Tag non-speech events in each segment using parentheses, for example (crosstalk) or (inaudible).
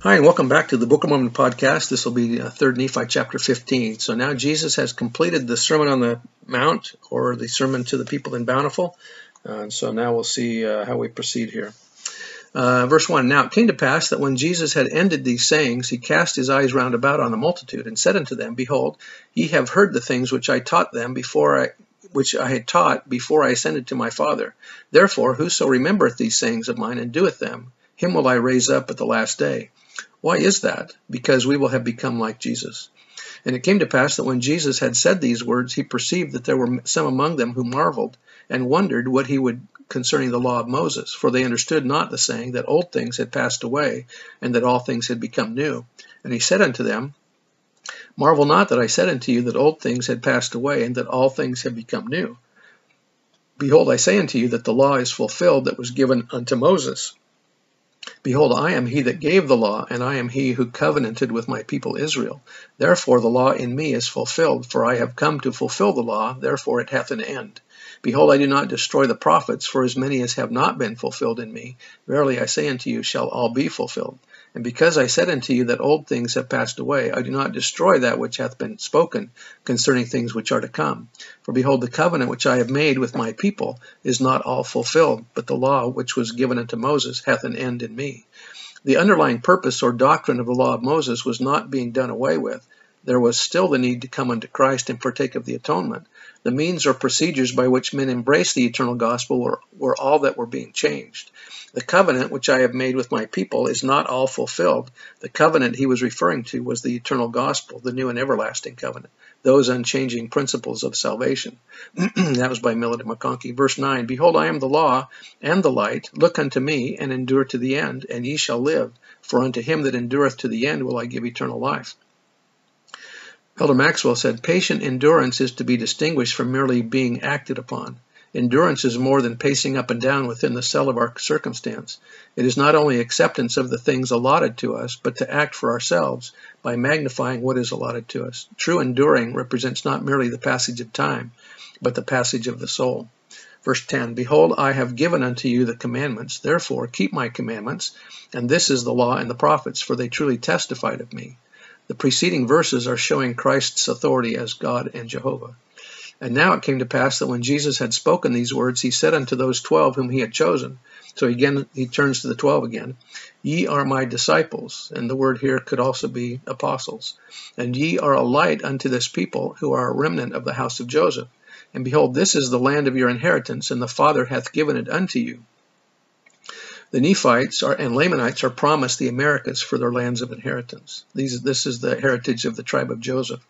Hi, and welcome back to the Book of Mormon podcast. This will be uh, 3rd Nephi chapter 15. So now Jesus has completed the Sermon on the Mount, or the Sermon to the people in Bountiful. Uh, and so now we'll see uh, how we proceed here. Uh, verse 1 Now it came to pass that when Jesus had ended these sayings, he cast his eyes round about on the multitude, and said unto them, Behold, ye have heard the things which I taught them before I which I had taught before I ascended to my Father. Therefore, whoso remembereth these sayings of mine and doeth them, him will I raise up at the last day. Why is that? Because we will have become like Jesus. And it came to pass that when Jesus had said these words, he perceived that there were some among them who marveled and wondered what he would concerning the law of Moses, for they understood not the saying that old things had passed away, and that all things had become new. And he said unto them, Marvel not that I said unto you that old things had passed away, and that all things had become new. Behold, I say unto you that the law is fulfilled that was given unto Moses. Behold, I am he that gave the law, and I am he who covenanted with my people Israel. Therefore the law in me is fulfilled, for I have come to fulfill the law, therefore it hath an end. Behold, I do not destroy the prophets, for as many as have not been fulfilled in me, verily I say unto you, shall all be fulfilled. And because I said unto you that old things have passed away, I do not destroy that which hath been spoken concerning things which are to come. For behold, the covenant which I have made with my people is not all fulfilled, but the law which was given unto Moses hath an end in me. The underlying purpose or doctrine of the law of Moses was not being done away with. There was still the need to come unto Christ and partake of the atonement. The means or procedures by which men embraced the eternal gospel were, were all that were being changed. The covenant which I have made with my people is not all fulfilled. The covenant he was referring to was the eternal gospel, the new and everlasting covenant, those unchanging principles of salvation. (clears throat) that was by Millet and McConkie. Verse 9 Behold, I am the law and the light. Look unto me and endure to the end, and ye shall live. For unto him that endureth to the end will I give eternal life. Elder Maxwell said, Patient endurance is to be distinguished from merely being acted upon. Endurance is more than pacing up and down within the cell of our circumstance. It is not only acceptance of the things allotted to us, but to act for ourselves by magnifying what is allotted to us. True enduring represents not merely the passage of time, but the passage of the soul. Verse 10 Behold, I have given unto you the commandments, therefore keep my commandments, and this is the law and the prophets, for they truly testified of me. The preceding verses are showing Christ's authority as God and Jehovah. And now it came to pass that when Jesus had spoken these words, he said unto those twelve whom he had chosen, so again he turns to the twelve again, Ye are my disciples, and the word here could also be apostles, and ye are a light unto this people, who are a remnant of the house of Joseph. And behold, this is the land of your inheritance, and the Father hath given it unto you. The Nephites are, and Lamanites are promised the Americas for their lands of inheritance. These, this is the heritage of the tribe of Joseph.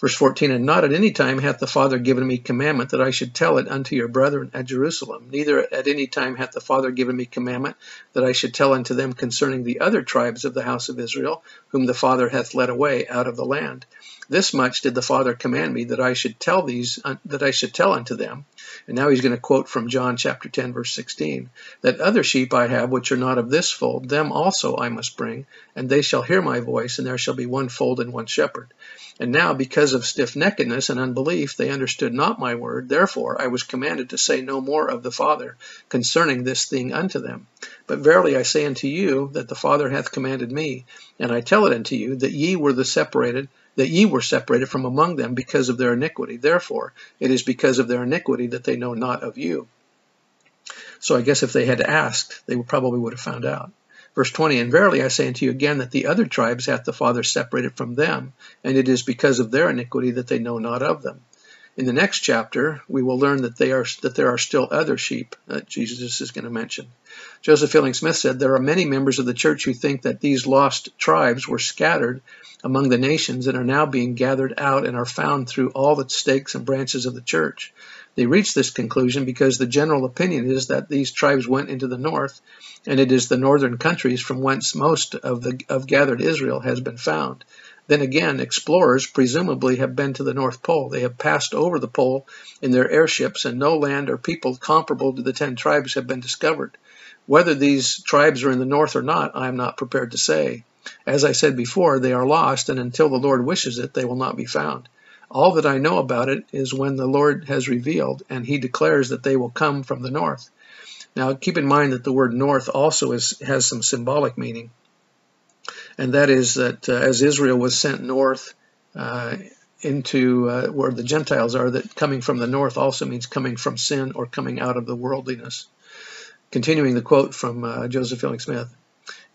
Verse 14, And not at any time hath the Father given me commandment that I should tell it unto your brethren at Jerusalem. Neither at any time hath the Father given me commandment that I should tell unto them concerning the other tribes of the house of Israel, whom the Father hath led away out of the land. This much did the Father command me that I should tell these that I should tell unto them. And now he's going to quote from John chapter 10 verse 16, that other sheep I have which are not of this fold, them also I must bring, and they shall hear my voice, and there shall be one fold and one shepherd. And now, because of stiff-neckedness and unbelief, they understood not my word. Therefore I was commanded to say no more of the Father concerning this thing unto them. But verily I say unto you that the Father hath commanded me, and I tell it unto you, that ye were the separated, that ye were separated from among them because of their iniquity. Therefore, it is because of their iniquity that they know not of you. So I guess if they had asked, they probably would have found out. Verse 20, And verily I say unto you again that the other tribes hath the Father separated from them, and it is because of their iniquity that they know not of them. In the next chapter, we will learn that, they are, that there are still other sheep that Jesus is going to mention. Joseph Fielding Smith said, There are many members of the church who think that these lost tribes were scattered among the nations and are now being gathered out and are found through all the stakes and branches of the church. They reach this conclusion because the general opinion is that these tribes went into the north, and it is the northern countries from whence most of the of gathered Israel has been found. Then again, explorers presumably have been to the North Pole. They have passed over the pole in their airships, and no land or people comparable to the ten tribes have been discovered. Whether these tribes are in the north or not, I am not prepared to say. As I said before, they are lost, and until the Lord wishes it, they will not be found. All that I know about it is when the Lord has revealed, and he declares that they will come from the north. Now, keep in mind that the word north also is, has some symbolic meaning, and that is that uh, as Israel was sent north uh, into uh, where the Gentiles are, that coming from the north also means coming from sin or coming out of the worldliness. Continuing the quote from uh, Joseph Fielding Smith.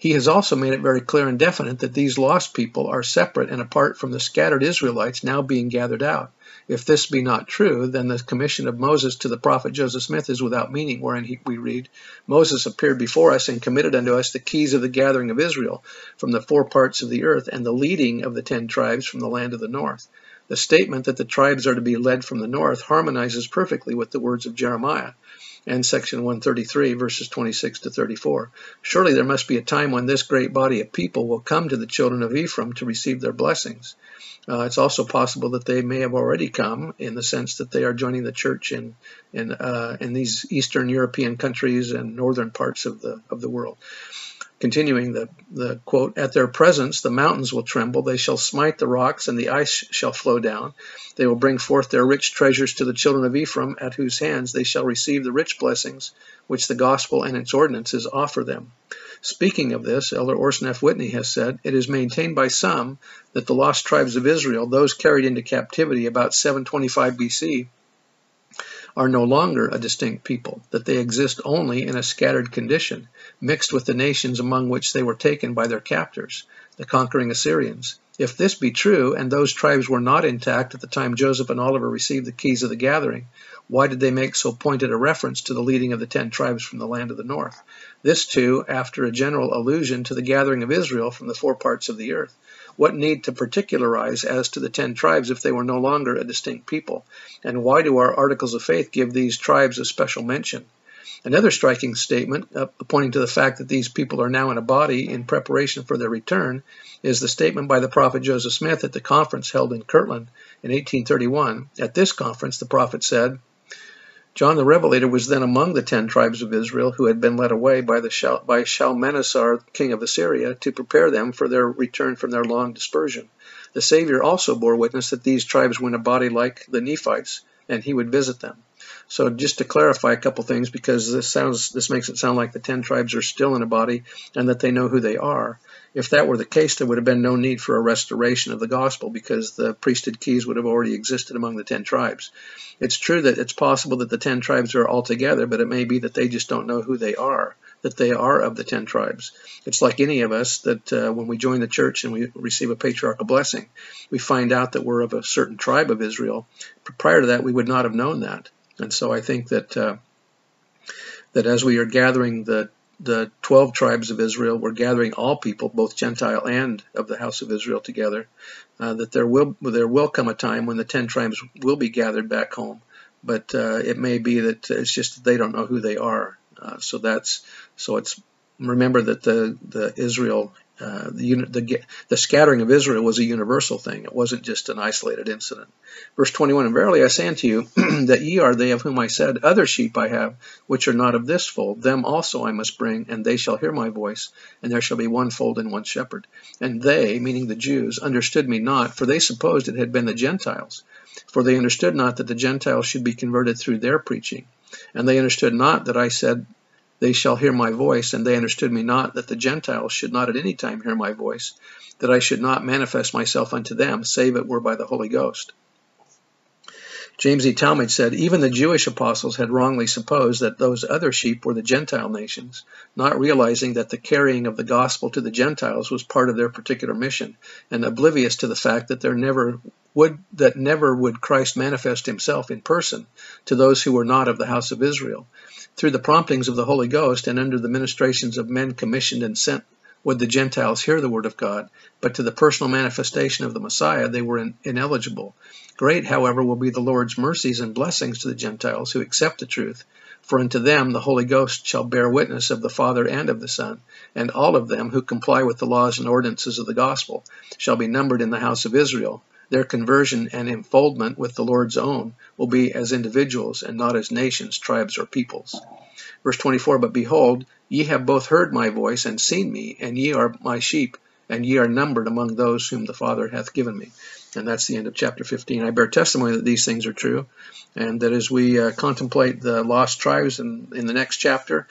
He has also made it very clear and definite that these lost people are separate and apart from the scattered Israelites now being gathered out. If this be not true, then the commission of Moses to the prophet Joseph Smith is without meaning, wherein he, we read, Moses appeared before us and committed unto us the keys of the gathering of Israel from the four parts of the earth and the leading of the ten tribes from the land of the north. The statement that the tribes are to be led from the north harmonizes perfectly with the words of Jeremiah and section 133, verses 26 to 34. Surely there must be a time when this great body of people will come to the children of Ephraim to receive their blessings. Uh, it's also possible that they may have already come in the sense that they are joining the church in in, uh, in these Eastern European countries and northern parts of the of the world. Continuing the, the quote, At their presence the mountains will tremble, they shall smite the rocks, and the ice shall flow down. They will bring forth their rich treasures to the children of Ephraim, at whose hands they shall receive the rich blessings which the gospel and its ordinances offer them. Speaking of this, Elder Orson F. Whitney has said, It is maintained by some that the lost tribes of Israel, those carried into captivity about 725 BC, are no longer a distinct people, that they exist only in a scattered condition, mixed with the nations among which they were taken by their captors, the conquering Assyrians. If this be true, and those tribes were not intact at the time Joseph and Oliver received the keys of the gathering, why did they make so pointed a reference to the leading of the ten tribes from the land of the north? This, too, after a general allusion to the gathering of Israel from the four parts of the earth. What need to particularize as to the ten tribes if they were no longer a distinct people? And why do our articles of faith give these tribes a special mention? Another striking statement, uh, pointing to the fact that these people are now in a body in preparation for their return, is the statement by the prophet Joseph Smith at the conference held in Kirtland in 1831. At this conference, the prophet said, John the Revelator was then among the ten tribes of Israel who had been led away by, the by Shalmaneser, king of Assyria, to prepare them for their return from their long dispersion. The Savior also bore witness that these tribes were in a body like the Nephites, and he would visit them. So just to clarify a couple things, because this sounds this makes it sound like the ten tribes are still in a body and that they know who they are. If that were the case, there would have been no need for a restoration of the gospel because the priesthood keys would have already existed among the ten tribes. It's true that it's possible that the ten tribes are all together, but it may be that they just don't know who they are, that they are of the ten tribes. It's like any of us that uh, when we join the church and we receive a patriarchal blessing, we find out that we're of a certain tribe of Israel. Prior to that, we would not have known that. And so I think that uh, that as we are gathering the the 12 tribes of Israel we're gathering all people, both Gentile and of the house of Israel together, uh, that there will there will come a time when the 10 tribes will be gathered back home. But uh, it may be that it's just that they don't know who they are. Uh, so that's so it's remember that the the Israel uh, the, the, the, scattering of Israel was a universal thing. It wasn't just an isolated incident. Verse 21, And verily I say unto you, (clears throat) that ye are they of whom I said, Other sheep I have, which are not of this fold. Them also I must bring, and they shall hear my voice, and there shall be one fold and one shepherd. And they, meaning the Jews, understood me not, for they supposed it had been the Gentiles. For they understood not that the Gentiles should be converted through their preaching. And they understood not that I said, they shall hear my voice, and they understood me not, that the Gentiles should not at any time hear my voice, that I should not manifest myself unto them, save it were by the Holy Ghost. James E. Talmage said, Even the Jewish apostles had wrongly supposed that those other sheep were the Gentile nations, not realizing that the carrying of the gospel to the Gentiles was part of their particular mission, and oblivious to the fact that there never would that never would Christ manifest himself in person to those who were not of the house of Israel, through the promptings of the Holy Ghost and under the ministrations of men commissioned and sent would the Gentiles hear the word of God, but to the personal manifestation of the Messiah they were in, ineligible. Great, however, will be the Lord's mercies and blessings to the Gentiles who accept the truth. For unto them the Holy Ghost shall bear witness of the Father and of the Son, and all of them who comply with the laws and ordinances of the gospel shall be numbered in the house of Israel. Their conversion and enfoldment with the Lord's own will be as individuals and not as nations, tribes, or peoples. Verse 24 But behold, ye have both heard my voice and seen me, and ye are my sheep, and ye are numbered among those whom the Father hath given me. And that's the end of chapter 15. I bear testimony that these things are true, and that as we uh, contemplate the lost tribes in, in the next chapter,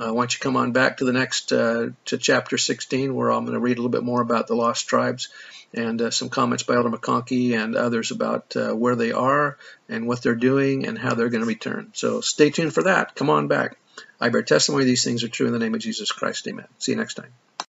uh, why don't you come on back to the next uh, to chapter 16, where I'm going to read a little bit more about the lost tribes and uh, some comments by Elder McConkie and others about uh, where they are and what they're doing and how they're going to return. So stay tuned for that. Come on back. I bear testimony these things are true in the name of Jesus Christ. Amen. See you next time.